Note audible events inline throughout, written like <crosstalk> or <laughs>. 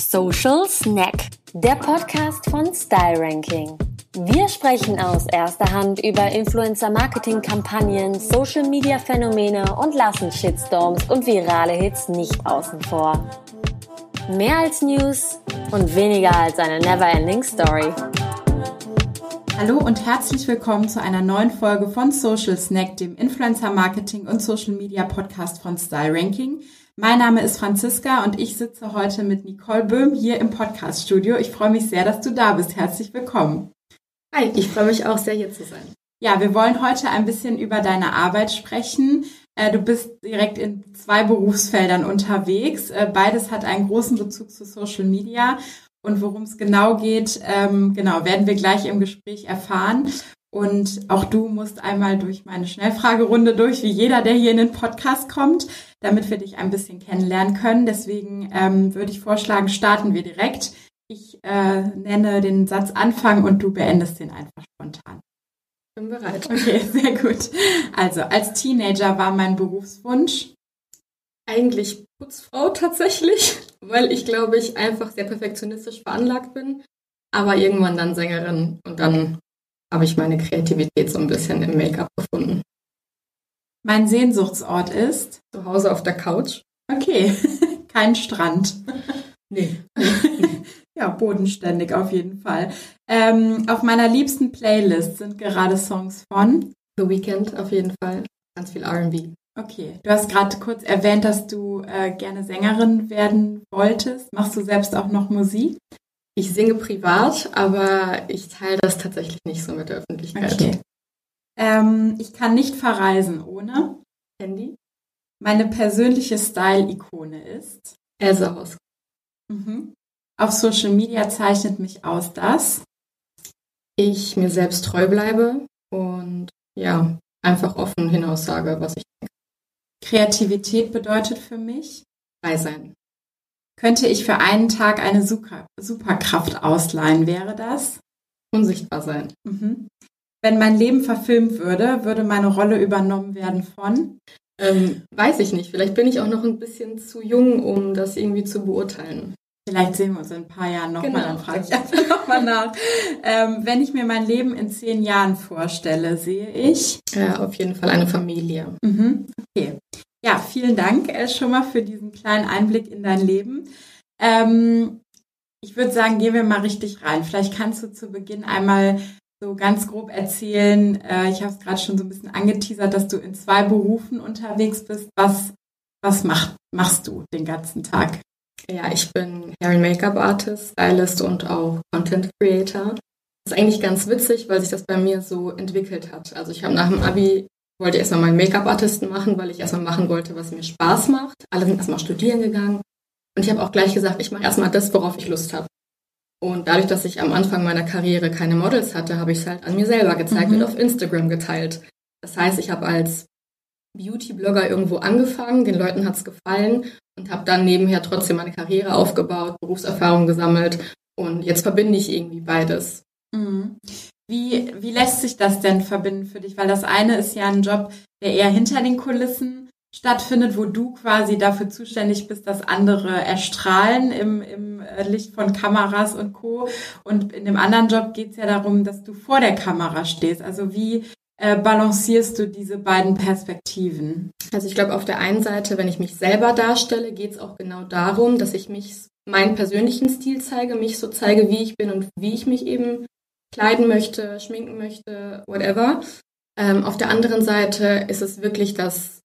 Social Snack, der Podcast von Style Ranking. Wir sprechen aus erster Hand über Influencer-Marketing-Kampagnen, Social-Media-Phänomene und lassen Shitstorms und virale Hits nicht außen vor. Mehr als News und weniger als eine never-ending Story. Hallo und herzlich willkommen zu einer neuen Folge von Social Snack, dem Influencer-Marketing und Social-Media-Podcast von Style Ranking. Mein Name ist Franziska und ich sitze heute mit Nicole Böhm hier im Podcast-Studio. Ich freue mich sehr, dass du da bist. Herzlich willkommen. Hi, ich freue mich auch sehr, hier zu sein. Ja, wir wollen heute ein bisschen über deine Arbeit sprechen. Äh, du bist direkt in zwei Berufsfeldern unterwegs. Äh, beides hat einen großen Bezug zu Social Media. Und worum es genau geht, ähm, genau, werden wir gleich im Gespräch erfahren. Und auch du musst einmal durch meine Schnellfragerunde durch, wie jeder, der hier in den Podcast kommt, damit wir dich ein bisschen kennenlernen können. Deswegen ähm, würde ich vorschlagen, starten wir direkt. Ich äh, nenne den Satz Anfang und du beendest den einfach spontan. Bin bereit. Okay, sehr gut. Also, als Teenager war mein Berufswunsch. Eigentlich Putzfrau tatsächlich, weil ich glaube ich einfach sehr perfektionistisch veranlagt bin, aber irgendwann dann Sängerin und dann habe ich meine Kreativität so ein bisschen im Make-up gefunden. Mein Sehnsuchtsort ist? Zu Hause auf der Couch. Okay, <laughs> kein Strand. Nee. <laughs> ja, bodenständig auf jeden Fall. Ähm, auf meiner liebsten Playlist sind gerade Songs von The Weeknd auf jeden Fall. Ganz viel RB. Okay, du hast gerade kurz erwähnt, dass du äh, gerne Sängerin werden wolltest. Machst du selbst auch noch Musik? Ich singe privat, aber ich teile das tatsächlich nicht so mit der Öffentlichkeit. Okay. Ähm, ich kann nicht verreisen ohne Handy. Meine persönliche Style-Ikone ist Elsa Haus. Mhm. Auf Social Media zeichnet mich aus, dass ich mir selbst treu bleibe und ja, einfach offen hinaussage, was ich denke. Kreativität bedeutet für mich frei sein. Könnte ich für einen Tag eine Super Superkraft ausleihen, wäre das? Unsichtbar sein. Mhm. Wenn mein Leben verfilmt würde, würde meine Rolle übernommen werden von? Ähm, weiß ich nicht. Vielleicht bin ich auch noch ein bisschen zu jung, um das irgendwie zu beurteilen. Vielleicht sehen wir uns in ein paar Jahren nochmal, Genau. dann frage ich einfach nochmal nach. Ähm, wenn ich mir mein Leben in zehn Jahren vorstelle, sehe ich. Ja, auf jeden Fall eine Familie. Mhm. Okay. Ja, vielen Dank äh, schon mal für diesen kleinen Einblick in dein Leben. Ähm, ich würde sagen, gehen wir mal richtig rein. Vielleicht kannst du zu Beginn einmal so ganz grob erzählen. Äh, ich habe es gerade schon so ein bisschen angeteasert, dass du in zwei Berufen unterwegs bist. Was, was macht, machst du den ganzen Tag? Ja, ich bin Hair and Make-up Artist, Stylist und auch Content Creator. Das ist eigentlich ganz witzig, weil sich das bei mir so entwickelt hat. Also ich habe nach dem Abi wollte erstmal meinen Make-up-Artisten machen, weil ich erstmal machen wollte, was mir Spaß macht. Alle sind erstmal studieren gegangen. Und ich habe auch gleich gesagt, ich mache erstmal das, worauf ich Lust habe. Und dadurch, dass ich am Anfang meiner Karriere keine Models hatte, habe ich es halt an mir selber gezeigt Mhm. und auf Instagram geteilt. Das heißt, ich habe als Beauty-Blogger irgendwo angefangen, den Leuten hat es gefallen und habe dann nebenher trotzdem meine Karriere aufgebaut, Berufserfahrung gesammelt und jetzt verbinde ich irgendwie beides. Mhm. Wie, wie lässt sich das denn verbinden für dich? Weil das eine ist ja ein Job, der eher hinter den Kulissen stattfindet, wo du quasi dafür zuständig bist, dass andere erstrahlen im, im äh, Licht von Kameras und Co. Und in dem anderen Job geht es ja darum, dass du vor der Kamera stehst. Also wie äh, balancierst du diese beiden Perspektiven? Also ich glaube, auf der einen Seite, wenn ich mich selber darstelle, geht es auch genau darum, dass ich mich meinen persönlichen Stil zeige, mich so zeige, wie ich bin und wie ich mich eben kleiden möchte, schminken möchte, whatever. Ähm, auf der anderen Seite ist es wirklich, dass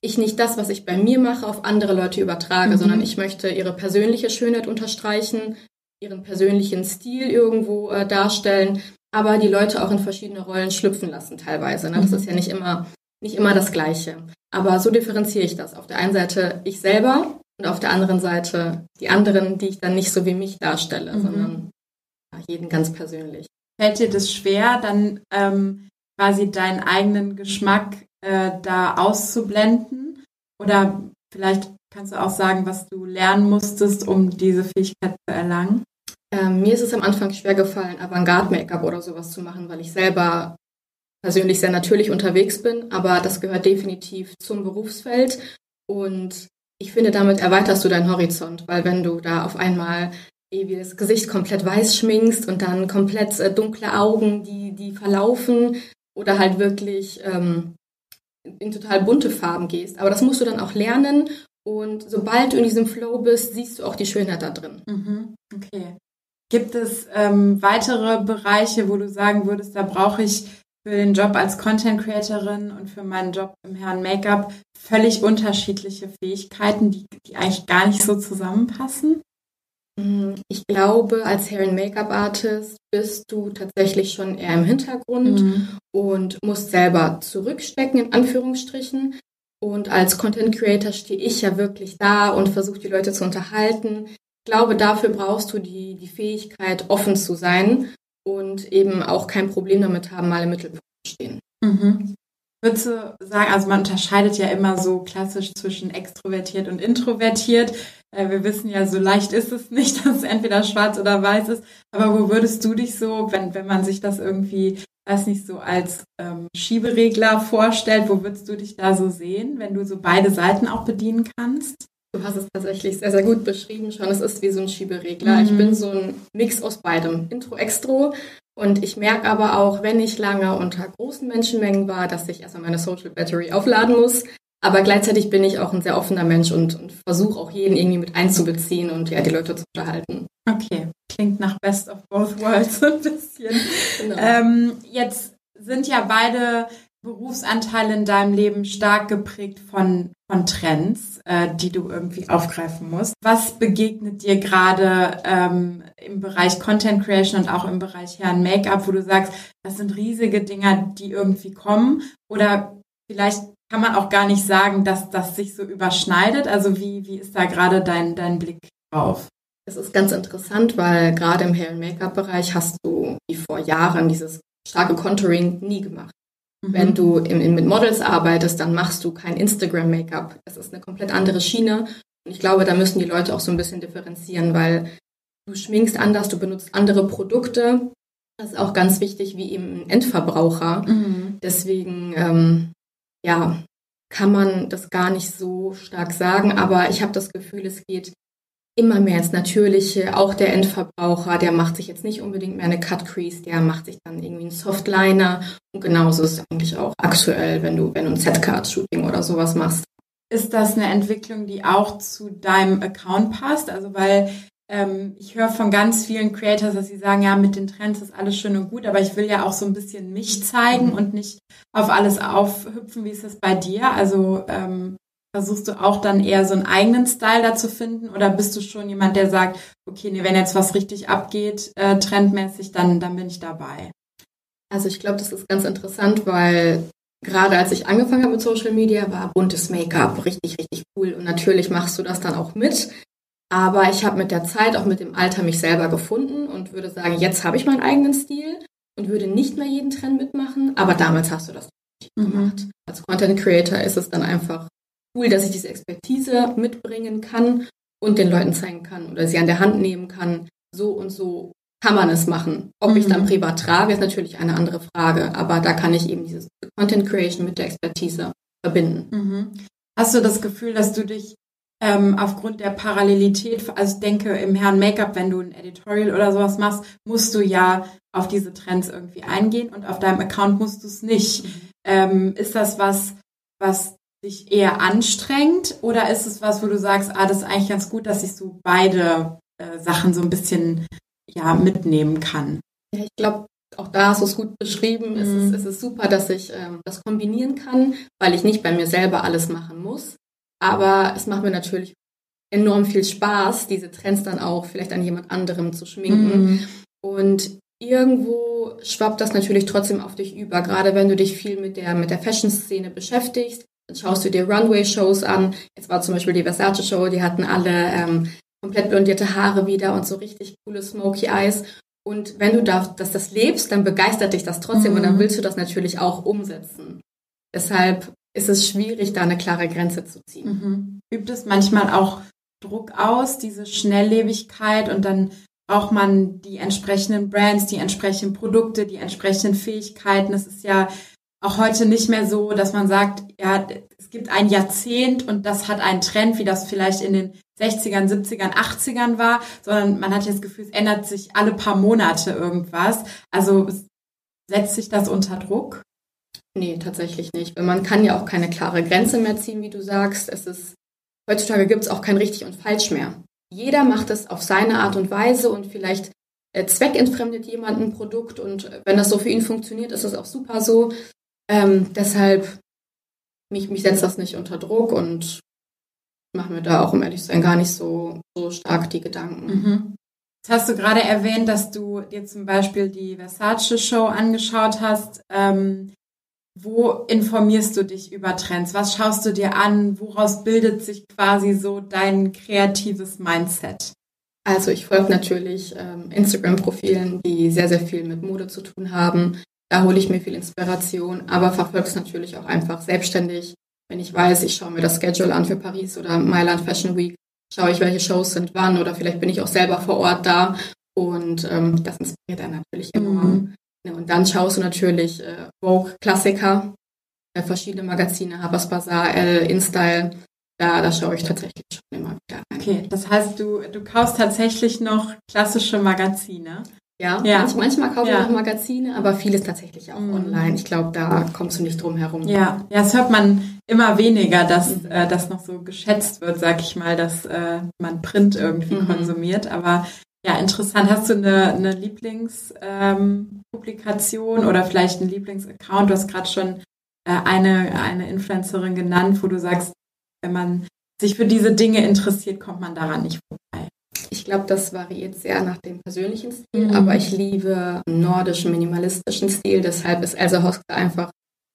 ich nicht das, was ich bei mir mache, auf andere Leute übertrage, Mhm. sondern ich möchte ihre persönliche Schönheit unterstreichen, ihren persönlichen Stil irgendwo äh, darstellen, aber die Leute auch in verschiedene Rollen schlüpfen lassen teilweise. Ne? Das Mhm. ist ja nicht immer, nicht immer das Gleiche. Aber so differenziere ich das. Auf der einen Seite ich selber und auf der anderen Seite die anderen, die ich dann nicht so wie mich darstelle, Mhm. sondern jeden ganz persönlich. Fällt dir das schwer, dann ähm, quasi deinen eigenen Geschmack äh, da auszublenden? Oder vielleicht kannst du auch sagen, was du lernen musstest, um diese Fähigkeit zu erlangen? Ähm, mir ist es am Anfang schwer gefallen, Avantgarde-Make-up oder sowas zu machen, weil ich selber persönlich sehr natürlich unterwegs bin, aber das gehört definitiv zum Berufsfeld und ich finde, damit erweiterst du deinen Horizont, weil wenn du da auf einmal irgendwie das Gesicht komplett weiß schminkst und dann komplett äh, dunkle Augen, die, die verlaufen oder halt wirklich ähm, in total bunte Farben gehst. Aber das musst du dann auch lernen und sobald du in diesem Flow bist, siehst du auch die Schönheit da drin. Mhm. Okay. Gibt es ähm, weitere Bereiche, wo du sagen würdest, da brauche ich für den Job als Content Creatorin und für meinen Job im Herrn Make-up völlig unterschiedliche Fähigkeiten, die, die eigentlich gar nicht so zusammenpassen? Mm, ich glaube, als Hair- and Make-up-Artist bist du tatsächlich schon eher im Hintergrund mhm. und musst selber zurückstecken, in Anführungsstrichen. Und als Content Creator stehe ich ja wirklich da und versuche die Leute zu unterhalten. Ich glaube, dafür brauchst du die, die Fähigkeit, offen zu sein und eben auch kein Problem damit haben, mal im Mittelpunkt zu stehen. Mhm. Würdest du sagen, also man unterscheidet ja immer so klassisch zwischen extrovertiert und introvertiert. Äh, wir wissen ja, so leicht ist es nicht, <laughs> dass es entweder schwarz oder weiß ist. Aber wo würdest du dich so, wenn, wenn man sich das irgendwie, weiß nicht, so als ähm, Schieberegler vorstellt, wo würdest du dich da so sehen, wenn du so beide Seiten auch bedienen kannst? Du hast es tatsächlich sehr, sehr gut beschrieben schon. Es ist wie so ein Schieberegler. Mhm. Ich bin so ein Mix aus beidem. Intro, Extro. Und ich merke aber auch, wenn ich lange unter großen Menschenmengen war, dass ich erstmal meine Social Battery aufladen muss. Aber gleichzeitig bin ich auch ein sehr offener Mensch und, und versuche auch jeden irgendwie mit einzubeziehen und ja, die Leute zu unterhalten. Okay, klingt nach Best of Both Worlds <laughs> ein bisschen. Genau. Ähm, jetzt sind ja beide Berufsanteile in deinem Leben stark geprägt von, von Trends, äh, die du irgendwie aufgreifen musst. Was begegnet dir gerade ähm, im Bereich Content Creation und auch im Bereich Herren Make-up, wo du sagst, das sind riesige Dinger, die irgendwie kommen? Oder vielleicht kann man auch gar nicht sagen, dass das sich so überschneidet. Also wie, wie ist da gerade dein, dein Blick drauf? Es ist ganz interessant, weil gerade im Hair- Make-up-Bereich hast du wie vor Jahren dieses starke Contouring nie gemacht. Mhm. Wenn du im, mit Models arbeitest, dann machst du kein Instagram-Make-up. Das ist eine komplett andere Schiene. Und ich glaube, da müssen die Leute auch so ein bisschen differenzieren, weil du schminkst anders, du benutzt andere Produkte. Das ist auch ganz wichtig, wie eben ein Endverbraucher. Mhm. Deswegen, ähm, ja, kann man das gar nicht so stark sagen, aber ich habe das Gefühl, es geht immer mehr ins Natürliche. Auch der Endverbraucher, der macht sich jetzt nicht unbedingt mehr eine Cut Crease, der macht sich dann irgendwie einen Softliner. Und genauso ist es eigentlich auch aktuell, wenn du, wenn du ein Set-Card-Shooting oder sowas machst. Ist das eine Entwicklung, die auch zu deinem Account passt? Also weil ähm, ich höre von ganz vielen Creators, dass sie sagen, ja, mit den Trends ist alles schön und gut, aber ich will ja auch so ein bisschen mich zeigen und nicht auf alles aufhüpfen. Wie ist das bei dir? Also ähm, Versuchst du auch dann eher so einen eigenen Style da zu finden oder bist du schon jemand, der sagt, okay, nee, wenn jetzt was richtig abgeht, äh, trendmäßig, dann, dann bin ich dabei? Also ich glaube, das ist ganz interessant, weil gerade als ich angefangen habe mit Social Media, war buntes Make-up richtig, richtig cool. Und natürlich machst du das dann auch mit. Aber ich habe mit der Zeit, auch mit dem Alter, mich selber gefunden und würde sagen, jetzt habe ich meinen eigenen Stil und würde nicht mehr jeden Trend mitmachen. Aber damals hast du das nicht mhm. gemacht. Als Content Creator ist es dann einfach cool, dass ich diese Expertise mitbringen kann und den Leuten zeigen kann oder sie an der Hand nehmen kann. So und so kann man es machen. Ob mhm. ich dann mhm. privat trage, ist natürlich eine andere Frage, aber da kann ich eben dieses Content Creation mit der Expertise verbinden. Mhm. Hast du das Gefühl, dass du dich ähm, aufgrund der Parallelität, also ich denke im Herrn Make-up, wenn du ein Editorial oder sowas machst, musst du ja auf diese Trends irgendwie eingehen und auf deinem Account musst du es nicht. Mhm. Ähm, ist das was, was dich eher anstrengt oder ist es was, wo du sagst, ah, das ist eigentlich ganz gut, dass ich so beide äh, Sachen so ein bisschen ja mitnehmen kann? Ja, ich glaube, auch da hast du es gut beschrieben. Mhm. Es, ist, es ist super, dass ich ähm, das kombinieren kann, weil ich nicht bei mir selber alles machen muss. Aber es macht mir natürlich enorm viel Spaß, diese Trends dann auch vielleicht an jemand anderem zu schminken. Mhm. Und irgendwo schwappt das natürlich trotzdem auf dich über, gerade wenn du dich viel mit der, mit der Fashion-Szene beschäftigst dann schaust du dir Runway-Shows an. Jetzt war zum Beispiel die Versace-Show, die hatten alle ähm, komplett blondierte Haare wieder und so richtig coole Smoky Eyes. Und wenn du da, dass das lebst, dann begeistert dich das trotzdem mhm. und dann mhm. willst du das natürlich auch umsetzen. Deshalb ist es schwierig, da eine klare Grenze zu ziehen. Mhm. Übt es manchmal auch Druck aus, diese Schnelllebigkeit und dann braucht man die entsprechenden Brands, die entsprechenden Produkte, die entsprechenden Fähigkeiten. Es ist ja auch heute nicht mehr so, dass man sagt, ja, es gibt ein Jahrzehnt und das hat einen Trend, wie das vielleicht in den 60ern, 70ern, 80ern war, sondern man hat das Gefühl, es ändert sich alle paar Monate irgendwas. Also setzt sich das unter Druck? Nee, tatsächlich nicht. Man kann ja auch keine klare Grenze mehr ziehen, wie du sagst. Es ist, heutzutage gibt es auch kein richtig und falsch mehr. Jeder macht es auf seine Art und Weise und vielleicht äh, zweckentfremdet jemand ein Produkt und wenn das so für ihn funktioniert, ist das auch super so. Ähm, deshalb, mich, mich setzt das nicht unter Druck und mache mir da auch, um ehrlich zu sein, gar nicht so, so stark die Gedanken. Mhm. Jetzt hast du gerade erwähnt, dass du dir zum Beispiel die Versace-Show angeschaut hast. Ähm, wo informierst du dich über Trends? Was schaust du dir an? Woraus bildet sich quasi so dein kreatives Mindset? Also ich folge natürlich ähm, Instagram-Profilen, die sehr, sehr viel mit Mode zu tun haben. Da hole ich mir viel Inspiration, aber verfolge es natürlich auch einfach selbstständig. Wenn ich weiß, ich schaue mir das Schedule an für Paris oder Mailand Fashion Week, schaue ich, welche Shows sind wann oder vielleicht bin ich auch selber vor Ort da und ähm, das inspiriert einen natürlich immer. Mhm. Und dann schaust du natürlich äh, Vogue-Klassiker, äh, verschiedene Magazine, Habas Bazaar, Elle, InStyle. Da, da schaue ich tatsächlich schon immer wieder rein. Okay, das heißt, du, du kaufst tatsächlich noch klassische Magazine? Ja, ja. Manch, manchmal kaufe ja. ich noch Magazine, aber vieles tatsächlich auch mhm. online. Ich glaube, da kommst du nicht drum herum. Ja, ja, das hört man immer weniger, dass mhm. äh, das noch so geschätzt wird, sag ich mal, dass äh, man Print irgendwie mhm. konsumiert. Aber ja, interessant. Hast du eine, eine Lieblingspublikation ähm, oder vielleicht einen Lieblingsaccount? Du hast gerade schon äh, eine, eine Influencerin genannt, wo du sagst, wenn man sich für diese Dinge interessiert, kommt man daran nicht vorbei. Ich glaube, das variiert sehr nach dem persönlichen Stil, mhm. aber ich liebe nordischen, minimalistischen Stil. Deshalb ist Elsa Hoske einfach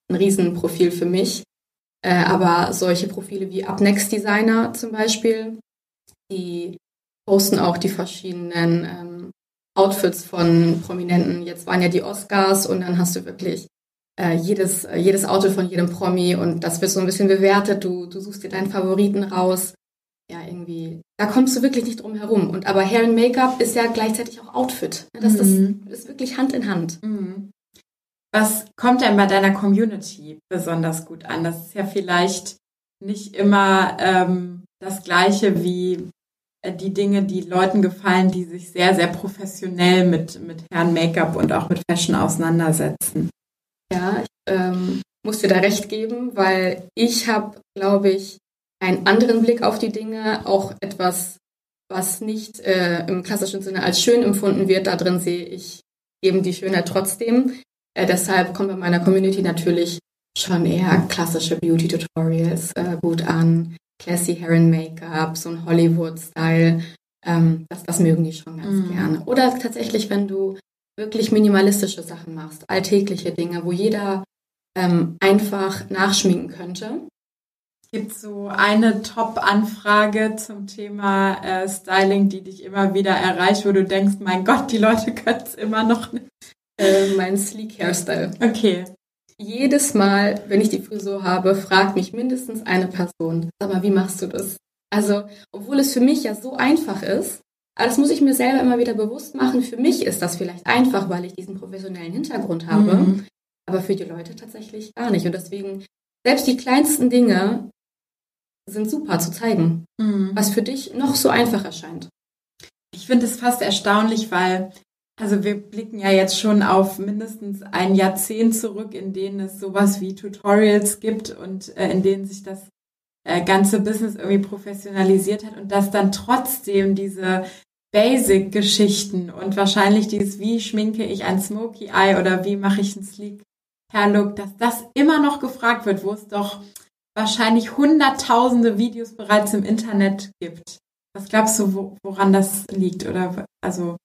ein Riesenprofil für mich. Äh, aber solche Profile wie Up Next Designer zum Beispiel, die posten auch die verschiedenen ähm, Outfits von Prominenten. Jetzt waren ja die Oscars und dann hast du wirklich äh, jedes, jedes Outfit von jedem Promi und das wird so ein bisschen bewertet. Du, du suchst dir deinen Favoriten raus. Ja, irgendwie, da kommst du wirklich nicht drum herum. Und aber Hair and Make-up ist ja gleichzeitig auch Outfit. Das, mhm. ist, ist wirklich Hand in Hand. Mhm. Was kommt denn bei deiner Community besonders gut an? Das ist ja vielleicht nicht immer ähm, das Gleiche wie äh, die Dinge, die Leuten gefallen, die sich sehr, sehr professionell mit, mit Herren Make-up und auch mit Fashion auseinandersetzen. Ja, ich ähm, muss dir da recht geben, weil ich habe, glaube ich, einen anderen Blick auf die Dinge, auch etwas, was nicht äh, im klassischen Sinne als schön empfunden wird. Da drin sehe ich eben die Schönheit trotzdem. Äh, deshalb kommen bei meiner Community natürlich schon eher klassische Beauty-Tutorials äh, gut an classy Hair and Make-up, so ein Hollywood-Style. Ähm, das, das mögen die schon ganz mhm. gerne. Oder tatsächlich, wenn du wirklich minimalistische Sachen machst, alltägliche Dinge, wo jeder ähm, einfach nachschminken könnte. Gibt so eine Top-Anfrage zum Thema äh, Styling, die dich immer wieder erreicht, wo du denkst, mein Gott, die Leute <laughs> können es immer noch nicht? Äh, mein Sleek Hairstyle. Okay jedes Mal, wenn ich die Frisur habe, fragt mich mindestens eine Person, sag mal, wie machst du das? Also, obwohl es für mich ja so einfach ist, aber das muss ich mir selber immer wieder bewusst machen. Für mich ist das vielleicht einfach, weil ich diesen professionellen Hintergrund habe, mhm. aber für die Leute tatsächlich gar nicht. Und deswegen, selbst die kleinsten Dinge sind super zu zeigen, mhm. was für dich noch so einfach erscheint. Ich finde es fast erstaunlich, weil also wir blicken ja jetzt schon auf mindestens ein Jahrzehnt zurück, in denen es sowas wie Tutorials gibt und äh, in denen sich das äh, ganze Business irgendwie professionalisiert hat und dass dann trotzdem diese Basic-Geschichten und wahrscheinlich dieses, wie schminke ich ein Smoky Eye oder wie mache ich einen Sleek Hair Look, dass das immer noch gefragt wird, wo es doch wahrscheinlich hunderttausende Videos bereits im Internet gibt. Was glaubst du, woran das liegt? Oder also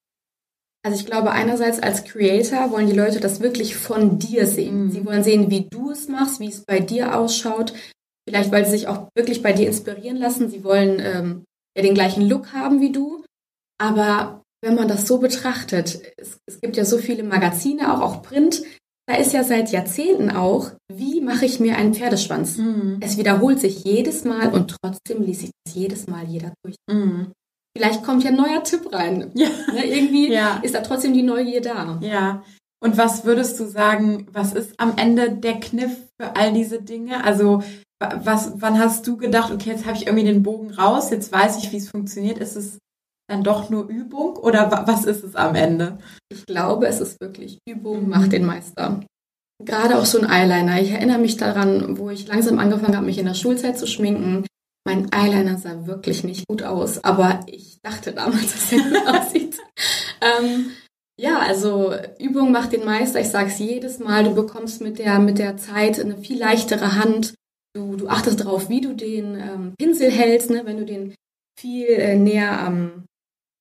also ich glaube, einerseits als Creator wollen die Leute das wirklich von dir sehen. Mhm. Sie wollen sehen, wie du es machst, wie es bei dir ausschaut. Vielleicht, weil sie sich auch wirklich bei dir inspirieren lassen. Sie wollen ähm, ja den gleichen Look haben wie du. Aber wenn man das so betrachtet, es, es gibt ja so viele Magazine, auch, auch Print, da ist ja seit Jahrzehnten auch, wie mache ich mir einen Pferdeschwanz? Mhm. Es wiederholt sich jedes Mal und trotzdem liest sich das jedes Mal jeder durch. Mhm vielleicht kommt ja ein neuer Tipp rein. Ja. Ne, irgendwie ja. ist da trotzdem die Neugier da. Ja. Und was würdest du sagen, was ist am Ende der Kniff für all diese Dinge? Also was, wann hast du gedacht, okay, jetzt habe ich irgendwie den Bogen raus, jetzt weiß ich, wie es funktioniert. Ist es dann doch nur Übung oder was ist es am Ende? Ich glaube, es ist wirklich Übung macht den Meister. Gerade auch so ein Eyeliner. Ich erinnere mich daran, wo ich langsam angefangen habe, mich in der Schulzeit zu schminken. Mein Eyeliner sah wirklich nicht gut aus, aber ich dachte damals, <laughs> dass er gut aussieht. ähm, ja, also Übung macht den Meister. Ich sage es jedes Mal. Du bekommst mit der, mit der Zeit eine viel leichtere Hand. Du, du achtest darauf, wie du den ähm, Pinsel hältst. Ne? Wenn du den viel äh, näher am,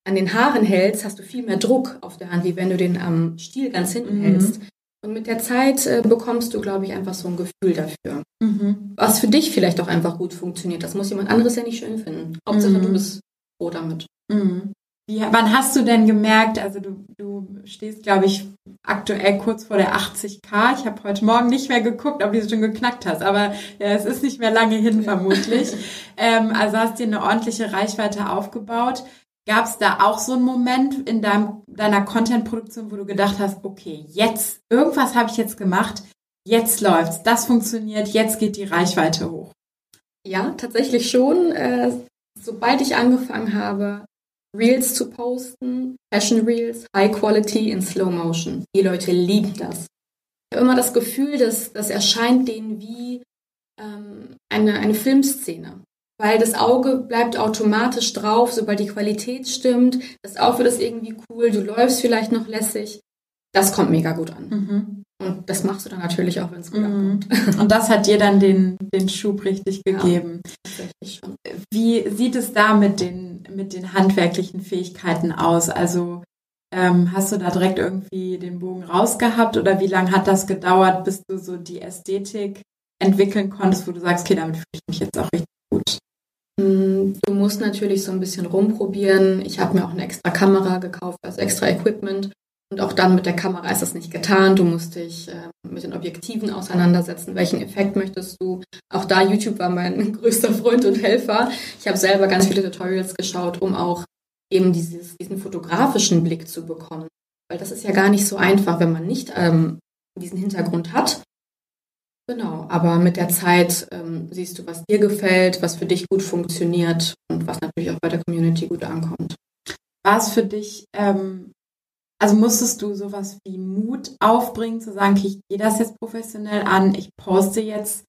an den Haaren hältst, hast du viel mehr Druck auf der Hand, wie wenn du den am Stiel ganz hinten mhm. hältst. Und mit der Zeit äh, bekommst du, glaube ich, einfach so ein Gefühl dafür. Mhm. Was für dich vielleicht auch einfach gut funktioniert. Das muss jemand anderes ja nicht schön finden. Hauptsache, mhm. du bist froh damit. Mhm. Wie, wann hast du denn gemerkt, also du, du stehst, glaube ich, aktuell kurz vor der 80k. Ich habe heute Morgen nicht mehr geguckt, ob du es schon geknackt hast, aber ja, es ist nicht mehr lange hin, vermutlich. <laughs> ähm, also hast dir eine ordentliche Reichweite aufgebaut. Gab es da auch so einen Moment in deinem, deiner Content-Produktion, wo du gedacht hast, okay, jetzt, irgendwas habe ich jetzt gemacht, jetzt läuft's, das funktioniert, jetzt geht die Reichweite hoch? Ja, tatsächlich schon. Äh, sobald ich angefangen habe, Reels zu posten, Fashion Reels, High Quality in Slow Motion. Die Leute lieben das. Ich habe immer das Gefühl, dass das erscheint denen wie ähm, eine, eine Filmszene. Weil das Auge bleibt automatisch drauf, sobald die Qualität stimmt. Das Outfit ist irgendwie cool, du läufst vielleicht noch lässig. Das kommt mega gut an. Mhm. Und das machst du dann natürlich auch, wenn es gut mhm. ankommt. Und das hat dir dann den, den Schub richtig gegeben. Ja. Wie sieht es da mit den, mit den handwerklichen Fähigkeiten aus? Also ähm, hast du da direkt irgendwie den Bogen rausgehabt oder wie lange hat das gedauert, bis du so die Ästhetik entwickeln konntest, wo du sagst, okay, damit fühle ich mich jetzt auch richtig gut? Mm, du musst natürlich so ein bisschen rumprobieren. Ich habe mir auch eine extra Kamera gekauft, also extra Equipment und auch dann mit der Kamera ist das nicht getan. Du musst dich äh, mit den Objektiven auseinandersetzen. Welchen Effekt möchtest du? Auch da YouTube war mein <laughs> größter Freund und Helfer. Ich habe selber ganz viele Tutorials geschaut, um auch eben dieses, diesen fotografischen Blick zu bekommen. Weil das ist ja gar nicht so einfach, wenn man nicht ähm, diesen Hintergrund hat. Genau, aber mit der Zeit ähm, siehst du, was dir gefällt, was für dich gut funktioniert und was natürlich auch bei der Community gut ankommt. War es für dich ähm, also musstest du sowas wie Mut aufbringen, zu sagen, okay, ich gehe das jetzt professionell an, ich poste jetzt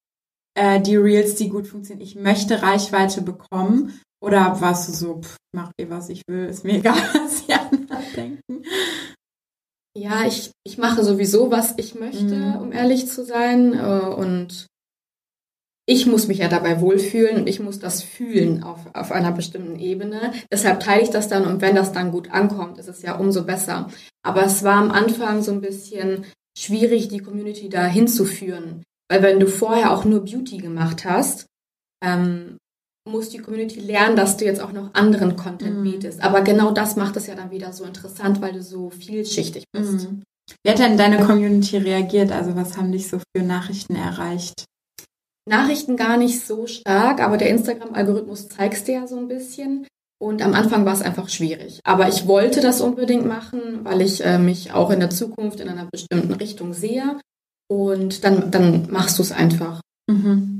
äh, die Reels, die gut funktionieren, ich möchte Reichweite bekommen? Oder warst du so, pff, mach eh, was ich will, ist mir <laughs> egal, was die anderen denken? Ja, ich, ich mache sowieso, was ich möchte, mhm. um ehrlich zu sein. Äh, und ich muss mich ja dabei wohlfühlen und ich muss das fühlen auf, auf einer bestimmten Ebene. Deshalb teile ich das dann und wenn das dann gut ankommt, ist es ja umso besser. Aber es war am Anfang so ein bisschen schwierig, die Community da hinzuführen. Weil wenn du vorher auch nur Beauty gemacht hast, ähm, muss die Community lernen, dass du jetzt auch noch anderen Content mhm. bietest. Aber genau das macht es ja dann wieder so interessant, weil du so vielschichtig bist. Mhm. Wie hat denn deine Community reagiert? Also was haben dich so für Nachrichten erreicht? Nachrichten gar nicht so stark, aber der Instagram-Algorithmus zeigst dir ja so ein bisschen. Und am Anfang war es einfach schwierig. Aber ich wollte das unbedingt machen, weil ich äh, mich auch in der Zukunft in einer bestimmten Richtung sehe. Und dann, dann machst du es einfach. Mhm.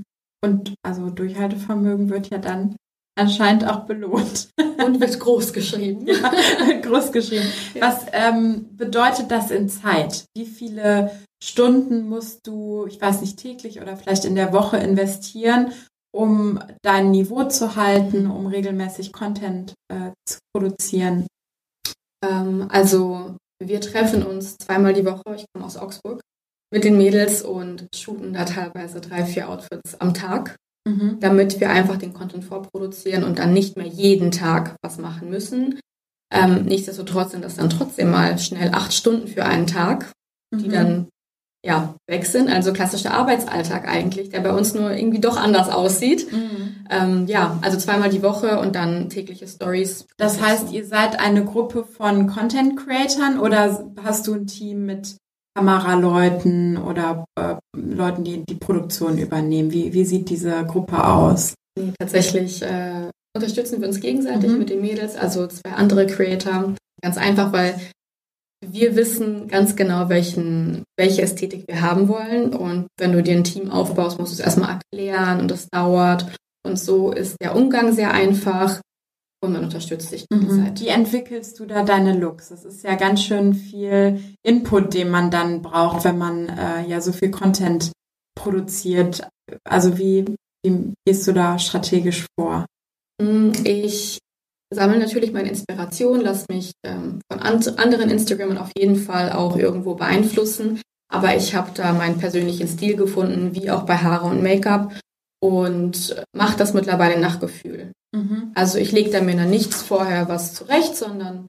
Und also Durchhaltevermögen wird ja dann anscheinend auch belohnt. Und wird groß geschrieben. <laughs> ja, groß geschrieben. Was ähm, bedeutet das in Zeit? Wie viele Stunden musst du, ich weiß nicht, täglich oder vielleicht in der Woche investieren, um dein Niveau zu halten, um regelmäßig Content äh, zu produzieren? Ähm, also wir treffen uns zweimal die Woche, ich komme aus Augsburg, mit den Mädels und shooten da teilweise drei, vier Outfits am Tag, mhm. damit wir einfach den Content vorproduzieren und dann nicht mehr jeden Tag was machen müssen. Ähm, nichtsdestotrotz sind das dann trotzdem mal schnell acht Stunden für einen Tag, die mhm. dann ja, weg sind. Also klassischer Arbeitsalltag eigentlich, der bei uns nur irgendwie doch anders aussieht. Mhm. Ähm, ja, also zweimal die Woche und dann tägliche Stories. Das heißt, ihr seid eine Gruppe von Content Creatern oder hast du ein Team mit Kameraleuten oder äh, Leuten, die die Produktion übernehmen? Wie, wie sieht diese Gruppe aus? Nee, tatsächlich äh, unterstützen wir uns gegenseitig mhm. mit den Mädels, also zwei andere Creator. Ganz einfach, weil wir wissen ganz genau, welchen, welche Ästhetik wir haben wollen. Und wenn du dir ein Team aufbaust, musst du es erstmal erklären und das dauert. Und so ist der Umgang sehr einfach und man unterstützt sich mhm. Wie entwickelst du da deine Looks? Das ist ja ganz schön viel Input, den man dann braucht, wenn man äh, ja so viel Content produziert. Also wie, wie gehst du da strategisch vor? Mm, ich sammle natürlich meine Inspiration, lasse mich ähm, von an anderen Instagramern auf jeden Fall auch irgendwo beeinflussen. Aber ich habe da meinen persönlichen Stil gefunden, wie auch bei Haare und Make-up und mache das mittlerweile nach Gefühl. Mhm. Also ich lege da mir dann nichts vorher was zurecht, sondern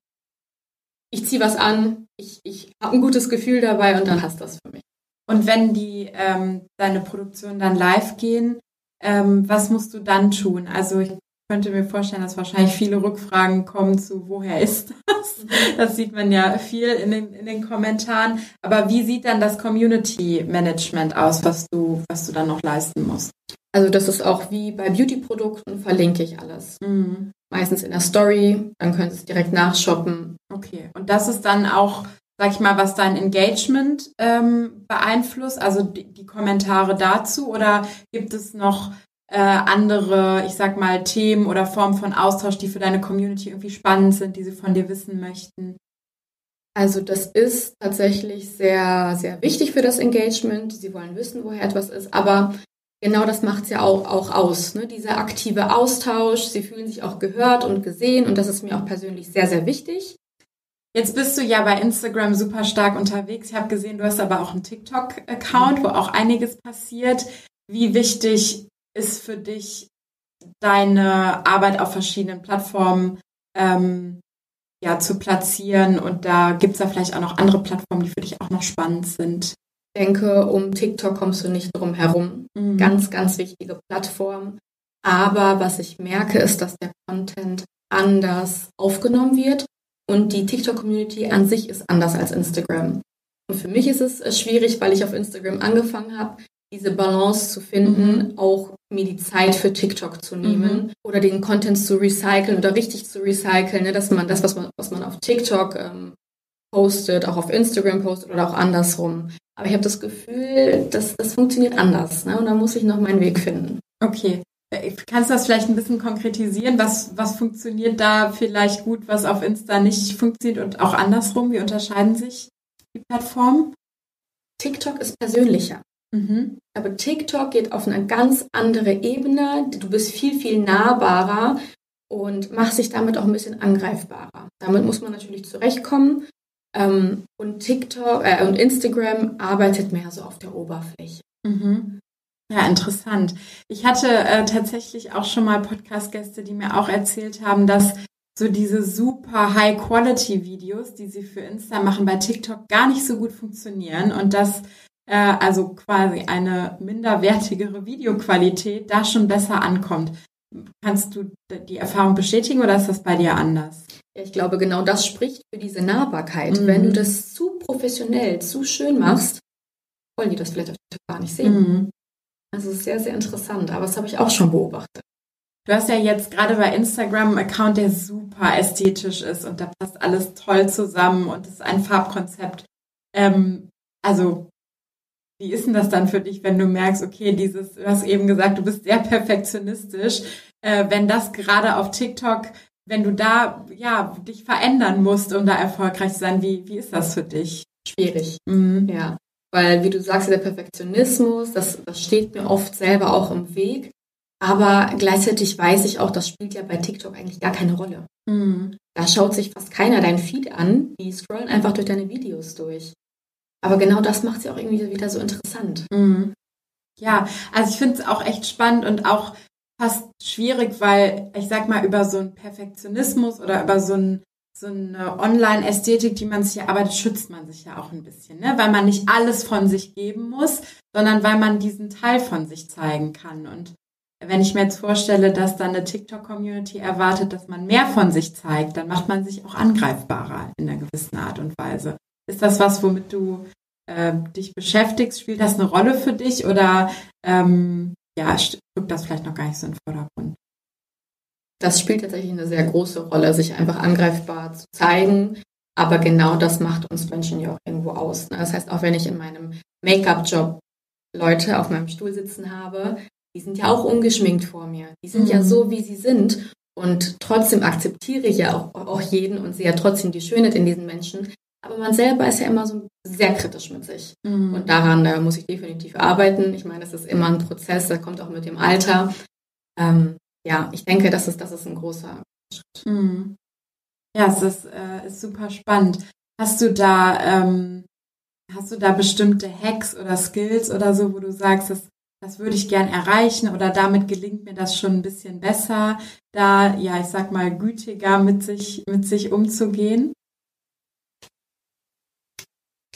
ich ziehe was an, ich, ich habe ein gutes Gefühl dabei und dann passt das für mich. Und wenn die ähm, deine Produktion dann live gehen, ähm, was musst du dann tun? Also ich könnte mir vorstellen, dass wahrscheinlich viele Rückfragen kommen zu, woher ist <laughs> das? Das sieht man ja viel in den, in den Kommentaren. Aber wie sieht dann das Community Management aus, was du, was du dann noch leisten musst? Also das ist auch wie bei Beauty-Produkten, verlinke ich alles. Mhm. Meistens in der Story, dann können Sie es direkt nachshoppen. Okay, und das ist dann auch, sag ich mal, was dein Engagement ähm, beeinflusst, also die, die Kommentare dazu, oder gibt es noch äh, andere, ich sag mal, Themen oder Formen von Austausch, die für deine Community irgendwie spannend sind, die sie von dir wissen möchten? Also das ist tatsächlich sehr, sehr wichtig für das Engagement. Sie wollen wissen, woher etwas ist, aber genau das macht es ja auch, auch aus. Ne? Dieser aktive Austausch, sie fühlen sich auch gehört und gesehen und das ist mir auch persönlich sehr, sehr wichtig. Jetzt bist du ja bei Instagram super stark unterwegs. Ich habe gesehen, du hast aber auch einen TikTok-Account, wo auch einiges passiert. Wie wichtig ist für dich deine Arbeit auf verschiedenen Plattformen ähm, ja, zu platzieren? Und da gibt es da vielleicht auch noch andere Plattformen, die für dich auch noch spannend sind. Ich denke, um TikTok kommst du nicht drum herum. Mhm. Ganz, ganz wichtige Plattform. Aber was ich merke, ist, dass der Content anders aufgenommen wird und die TikTok-Community an sich ist anders als Instagram. Und für mich ist es schwierig, weil ich auf Instagram angefangen habe, diese Balance zu finden, mhm. auch mir die Zeit für TikTok zu nehmen mhm. oder den Content zu recyceln oder richtig zu recyceln, ne, dass man das, was man, was man auf TikTok ähm, postet, auch auf Instagram postet oder auch andersrum. Aber ich habe das Gefühl, dass das funktioniert anders ne? und da muss ich noch meinen Weg finden. Okay. Äh, kannst du das vielleicht ein bisschen konkretisieren? Was, was funktioniert da vielleicht gut, was auf Insta nicht funktioniert und auch andersrum? Wie unterscheiden sich die Plattformen? TikTok ist persönlicher. Mhm. Aber TikTok geht auf eine ganz andere Ebene. Du bist viel, viel nahbarer und machst dich damit auch ein bisschen angreifbarer. Damit muss man natürlich zurechtkommen. Ähm, und TikTok äh, und Instagram arbeitet mehr so auf der Oberfläche. Mhm. Ja, interessant. Ich hatte äh, tatsächlich auch schon mal Podcast-Gäste, die mir auch erzählt haben, dass so diese super High-Quality-Videos, die sie für Insta machen, bei TikTok gar nicht so gut funktionieren und dass äh, also quasi eine minderwertigere Videoqualität da schon besser ankommt. Kannst du die Erfahrung bestätigen oder ist das bei dir anders? Ich glaube, genau das spricht für diese Nahbarkeit. Mhm. Wenn du das zu professionell, zu schön machst, wollen die das vielleicht gar nicht sehen. Mhm. Also es ist sehr, sehr interessant, aber das habe ich auch schon beobachtet. Du hast ja jetzt gerade bei Instagram einen Account, der super ästhetisch ist und da passt alles toll zusammen und es ist ein Farbkonzept. Ähm, also wie ist denn das dann für dich, wenn du merkst, okay, dieses, du hast eben gesagt, du bist sehr perfektionistisch, äh, wenn das gerade auf TikTok, wenn du da ja dich verändern musst, um da erfolgreich zu sein, wie, wie ist das für dich? Schwierig. Mhm. Ja. Weil, wie du sagst, der Perfektionismus, das, das steht mir oft selber auch im Weg. Aber gleichzeitig weiß ich auch, das spielt ja bei TikTok eigentlich gar keine Rolle. Mhm. Da schaut sich fast keiner dein Feed an. Die scrollen einfach durch deine Videos durch. Aber genau das macht sie auch irgendwie wieder so interessant. Mhm. Ja, also ich finde es auch echt spannend und auch fast schwierig, weil ich sag mal, über so einen Perfektionismus oder über so, ein, so eine Online-Ästhetik, die man sich erarbeitet, schützt man sich ja auch ein bisschen, ne? weil man nicht alles von sich geben muss, sondern weil man diesen Teil von sich zeigen kann. Und wenn ich mir jetzt vorstelle, dass dann eine TikTok-Community erwartet, dass man mehr von sich zeigt, dann macht man sich auch angreifbarer in einer gewissen Art und Weise. Ist das was, womit du äh, dich beschäftigst? Spielt das eine Rolle für dich oder ähm, ja, rückt das vielleicht noch gar nicht so in den Vordergrund? Das spielt tatsächlich eine sehr große Rolle, sich einfach angreifbar zu zeigen. Aber genau das macht uns Menschen ja auch irgendwo aus. Ne? Das heißt, auch wenn ich in meinem Make-up-Job Leute auf meinem Stuhl sitzen habe, die sind ja auch ungeschminkt vor mir. Die sind mhm. ja so, wie sie sind. Und trotzdem akzeptiere ich ja auch, auch jeden und sehe ja trotzdem die Schönheit in diesen Menschen. Aber man selber ist ja immer so sehr kritisch mit sich. Mhm. Und daran äh, muss ich definitiv arbeiten. Ich meine, das ist immer ein Prozess, der kommt auch mit dem Alter. Ähm, ja, ich denke, das ist, das ist ein großer Schritt. Mhm. Ja, es ist, äh, ist super spannend. Hast du da, ähm, hast du da bestimmte Hacks oder Skills oder so, wo du sagst, das, das würde ich gern erreichen oder damit gelingt mir das schon ein bisschen besser, da, ja, ich sag mal, gütiger mit sich, mit sich umzugehen?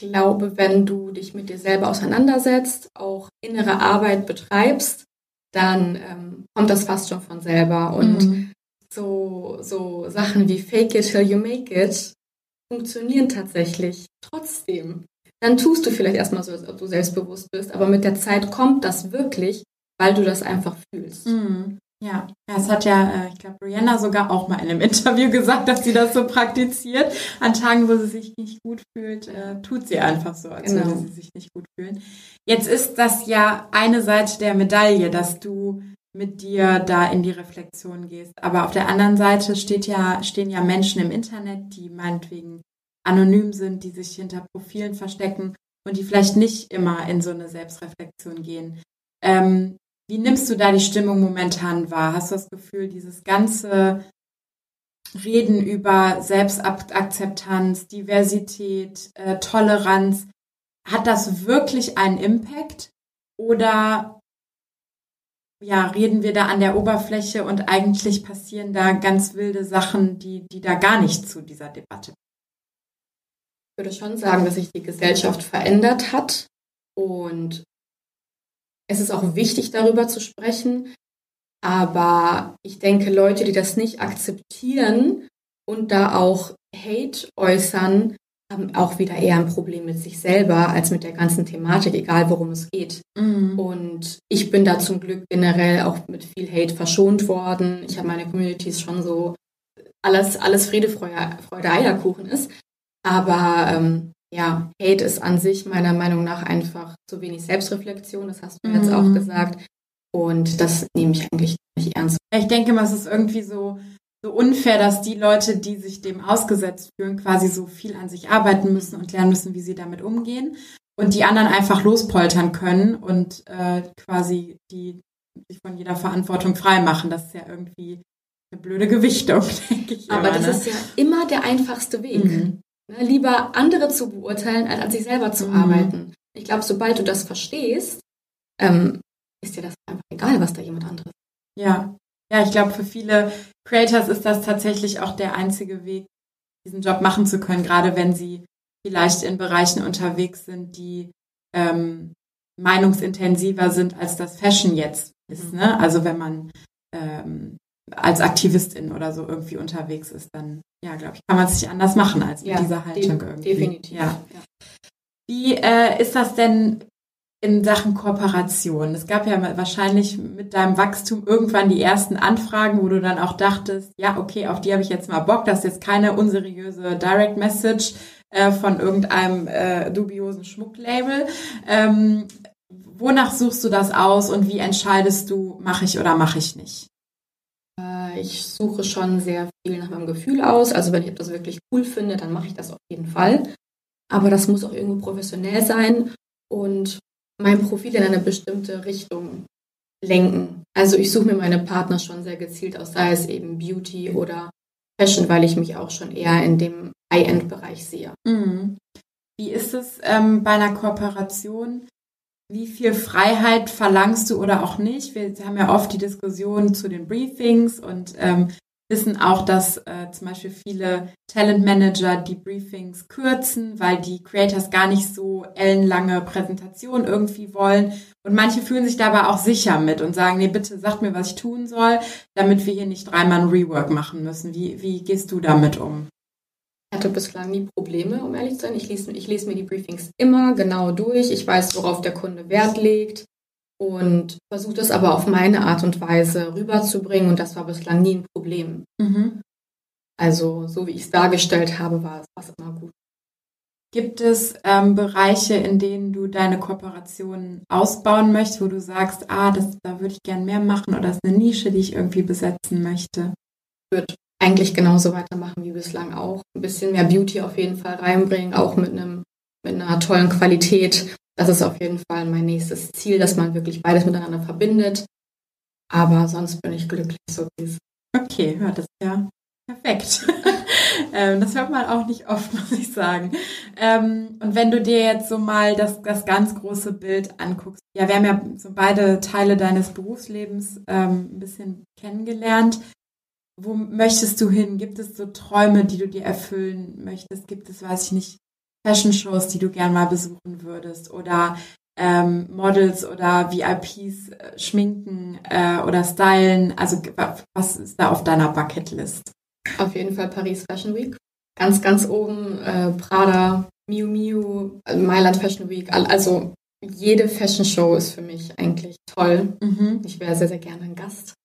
Ich glaube, wenn du dich mit dir selber auseinandersetzt, auch innere Arbeit betreibst, dann ähm, kommt das fast schon von selber. Und mhm. so, so Sachen wie Fake it till you make it funktionieren tatsächlich trotzdem. Dann tust du vielleicht erstmal so, als ob du selbstbewusst bist, aber mit der Zeit kommt das wirklich, weil du das einfach fühlst. Mhm. Ja, es hat ja, äh, ich glaube, Rihanna sogar auch mal in einem <laughs> Interview gesagt, dass sie das so praktiziert. An Tagen, wo sie sich nicht gut fühlt, äh, tut sie einfach so, als genau. würde sie sich nicht gut fühlen. Jetzt ist das ja eine Seite der Medaille, dass du mit dir da in die Reflexion gehst. Aber auf der anderen Seite steht ja, stehen ja Menschen im Internet, die meinetwegen anonym sind, die sich hinter Profilen verstecken und die vielleicht nicht immer in so eine Selbstreflexion gehen. Ähm, wie nimmst du da die Stimmung momentan wahr? Hast du das Gefühl, dieses ganze Reden über Selbstakzeptanz, Diversität, äh, Toleranz, hat das wirklich einen Impact? Oder ja, reden wir da an der Oberfläche und eigentlich passieren da ganz wilde Sachen, die, die da gar nicht zu dieser Debatte. Ich würde schon sagen, dass sich die Gesellschaft verändert hat und es ist auch wichtig, darüber zu sprechen. Aber ich denke, Leute, die das nicht akzeptieren und da auch Hate äußern, haben auch wieder eher ein Problem mit sich selber als mit der ganzen Thematik, egal worum es geht. Mhm. Und ich bin da zum Glück generell auch mit viel Hate verschont worden. Ich habe meine Communities schon so alles, alles Friede, Freude, Freude Eierkuchen ist. Aber ähm, ja, Hate ist an sich meiner Meinung nach einfach zu wenig Selbstreflexion, das hast du mhm. jetzt auch mhm. gesagt. Und das nehme ich eigentlich nicht ernst. Ich denke mal, es ist irgendwie so, so unfair, dass die Leute, die sich dem ausgesetzt fühlen, quasi so viel an sich arbeiten müssen und lernen müssen, wie sie damit umgehen. Und die anderen einfach lospoltern können und äh, quasi die sich von jeder Verantwortung frei machen. Das ist ja irgendwie eine blöde Gewichtung, <laughs> denke ich. Aber immer, das ne? ist ja immer der einfachste Weg. Mhm. Ne, lieber andere zu beurteilen, als an sich selber zu mhm. arbeiten. Ich glaube, sobald du das verstehst, ähm, ist dir das einfach egal, was da jemand anderes. Ja, ja, ich glaube, für viele Creators ist das tatsächlich auch der einzige Weg, diesen Job machen zu können, gerade wenn sie vielleicht in Bereichen unterwegs sind, die ähm, meinungsintensiver sind, als das Fashion jetzt ist. Mhm. Ne? Also wenn man ähm, als Aktivistin oder so irgendwie unterwegs ist, dann, ja, glaube ich, kann man es nicht anders machen als mit ja, dieser Haltung de irgendwie. Definitiv. Ja. Wie äh, ist das denn in Sachen Kooperation? Es gab ja wahrscheinlich mit deinem Wachstum irgendwann die ersten Anfragen, wo du dann auch dachtest, ja, okay, auf die habe ich jetzt mal Bock. Das ist jetzt keine unseriöse Direct Message äh, von irgendeinem äh, dubiosen Schmucklabel. Ähm, wonach suchst du das aus und wie entscheidest du, mache ich oder mache ich nicht? Ich suche schon sehr viel nach meinem Gefühl aus. Also wenn ich das wirklich cool finde, dann mache ich das auf jeden Fall. Aber das muss auch irgendwo professionell sein und mein Profil in eine bestimmte Richtung lenken. Also ich suche mir meine Partner schon sehr gezielt aus, sei es eben Beauty oder Fashion, weil ich mich auch schon eher in dem High-End-Bereich sehe. Mhm. Wie ist es ähm, bei einer Kooperation? Wie viel Freiheit verlangst du oder auch nicht? Wir haben ja oft die Diskussion zu den Briefings und ähm, wissen auch, dass äh, zum Beispiel viele Talentmanager die Briefings kürzen, weil die Creators gar nicht so ellenlange Präsentationen irgendwie wollen. Und manche fühlen sich dabei auch sicher mit und sagen, nee, bitte sagt mir, was ich tun soll, damit wir hier nicht dreimal ein Rework machen müssen. Wie, wie gehst du damit um? Ich hatte bislang nie Probleme, um ehrlich zu sein. Ich lese, ich lese mir die Briefings immer genau durch. Ich weiß, worauf der Kunde Wert legt und versuche das aber auf meine Art und Weise rüberzubringen und das war bislang nie ein Problem. Mhm. Also so wie ich es dargestellt habe, war es immer Gibt es ähm, Bereiche, in denen du deine Kooperationen ausbauen möchtest, wo du sagst, ah, das, da würde ich gern mehr machen oder das ist eine Nische, die ich irgendwie besetzen möchte? Ich würde eigentlich genauso weitermachen wie bislang auch. Ein bisschen mehr Beauty auf jeden Fall reinbringen, auch mit einem mit einer tollen Qualität. Das ist auf jeden Fall mein nächstes Ziel, dass man wirklich beides miteinander verbindet. Aber sonst bin ich glücklich, so wie es. Okay, hört das ja perfekt. <laughs> ähm, das hört man auch nicht oft, <laughs> muss ich sagen. Ähm, und wenn du dir jetzt so mal das, das ganz große Bild anguckst, ja, wir haben ja so beide Teile deines Berufslebens ähm, ein bisschen kennengelernt. Wo möchtest du hin? Gibt es so Träume, die du dir erfüllen möchtest? Gibt es, weiß ich nicht, Fashion-Shows, die du gern mal besuchen würdest? Oder ähm, Models oder VIPs äh, schminken äh, oder stylen? Also was ist da auf deiner Bucketlist? Auf jeden Fall Paris Fashion Week. Ganz, ganz oben äh, Prada, Miu Miu, äh, Mailand Fashion Week. Also jede Fashion Show ist für mich eigentlich toll. Mhm. Ich wäre sehr, sehr gerne ein Gast.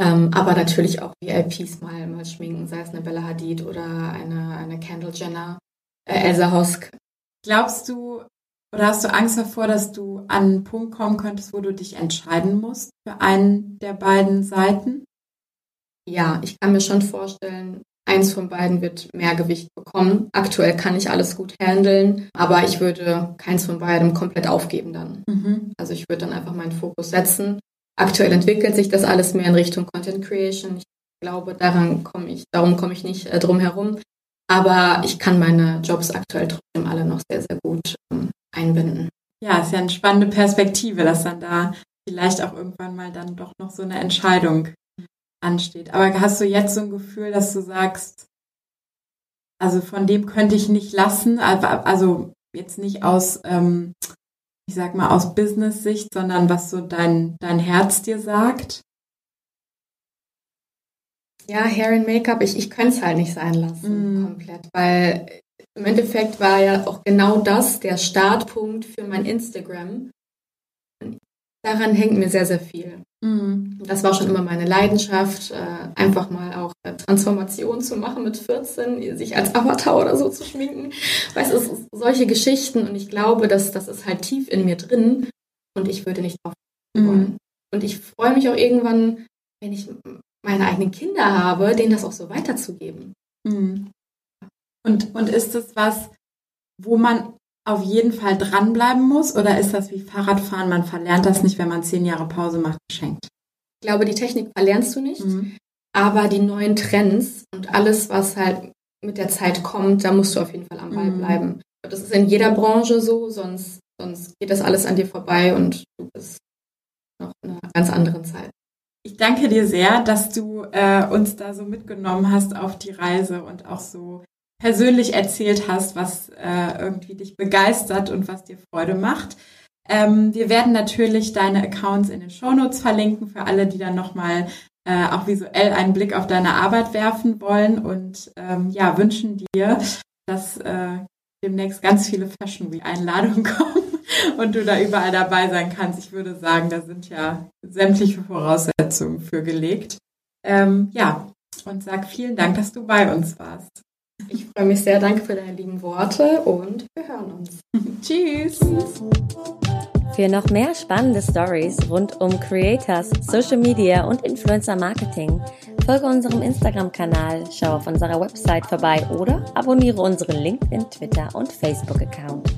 Ähm, aber natürlich auch VIPs mal, mal schminken, sei es eine Bella Hadid oder eine, eine Kendall Jenner, äh, Elsa Hosk. Glaubst du oder hast du Angst davor, dass du an einen Punkt kommen könntest, wo du dich entscheiden musst für einen der beiden Seiten? Ja, ich kann mir schon vorstellen, eins von beiden wird mehr Gewicht bekommen. Aktuell kann ich alles gut handeln, aber ich würde keins von beiden komplett aufgeben dann. Mhm. Also ich würde dann einfach meinen Fokus setzen. Aktuell entwickelt sich das alles mehr in Richtung Content Creation. Ich glaube, daran komme ich, darum komme ich nicht äh, drum herum. Aber ich kann meine Jobs aktuell trotzdem alle noch sehr, sehr gut ähm, einbinden. Ja, ist ja eine spannende Perspektive, dass dann da vielleicht auch irgendwann mal dann doch noch so eine Entscheidung ansteht. Aber hast du jetzt so ein Gefühl, dass du sagst, also von dem könnte ich nicht lassen, also jetzt nicht aus, ähm, ich sag mal, aus Business-Sicht, sondern was so dein, dein Herz dir sagt? Ja, Hair and Make-up, ich, ich könnte es halt nicht sein lassen, mm. komplett, weil im Endeffekt war ja auch genau das der Startpunkt für mein Instagram daran hängt mir sehr, sehr viel. Mhm. Das war schon immer meine Leidenschaft, äh, einfach mal auch Transformation zu machen mit 14, sich als Avatar oder so zu schminken. Weißt du, solche Geschichten und ich glaube, dass das ist halt tief in mir drin und ich würde nicht drauf mhm. wollen. Und ich freue mich auch irgendwann, wenn ich meine eigenen Kinder habe, denen das auch so weiterzugeben. Mhm. Und, und ist es was, wo man auf jeden Fall dranbleiben muss? Oder ist das wie Fahrradfahren? Man verlernt das nicht, wenn man zehn Jahre Pause macht, geschenkt. Ich glaube, die Technik verlernst du nicht. Mhm. Aber die neuen Trends und alles, was halt mit der Zeit kommt, da musst du auf jeden Fall am Ball mhm. bleiben. Das ist in jeder Branche so, sonst, sonst geht das alles an dir vorbei und du bist noch in einer ganz anderen Zeit. Ich danke dir sehr, dass du äh, uns da so mitgenommen hast auf die Reise und auch so persönlich erzählt hast, was äh, irgendwie dich begeistert und was dir Freude macht. Ähm, wir werden natürlich deine Accounts in den Shownotes verlinken für alle, die dann nochmal äh, auch visuell einen Blick auf deine Arbeit werfen wollen und ähm, ja, wünschen dir, dass äh, demnächst ganz viele Fashion Week Einladungen <laughs> kommen und du da überall dabei sein kannst. Ich würde sagen, da sind ja sämtliche Voraussetzungen für gelegt. Ähm, ja, und sag vielen Dank, dass du bei uns warst. Ich freue mich sehr. Danke für deine lieben Worte und wir hören uns. <laughs> Tschüss. Für noch mehr spannende Stories rund um Creators, Social Media und Influencer Marketing folge unserem Instagram-Kanal, schau auf unserer Website vorbei oder abonniere unseren LinkedIn, Twitter und Facebook-Account.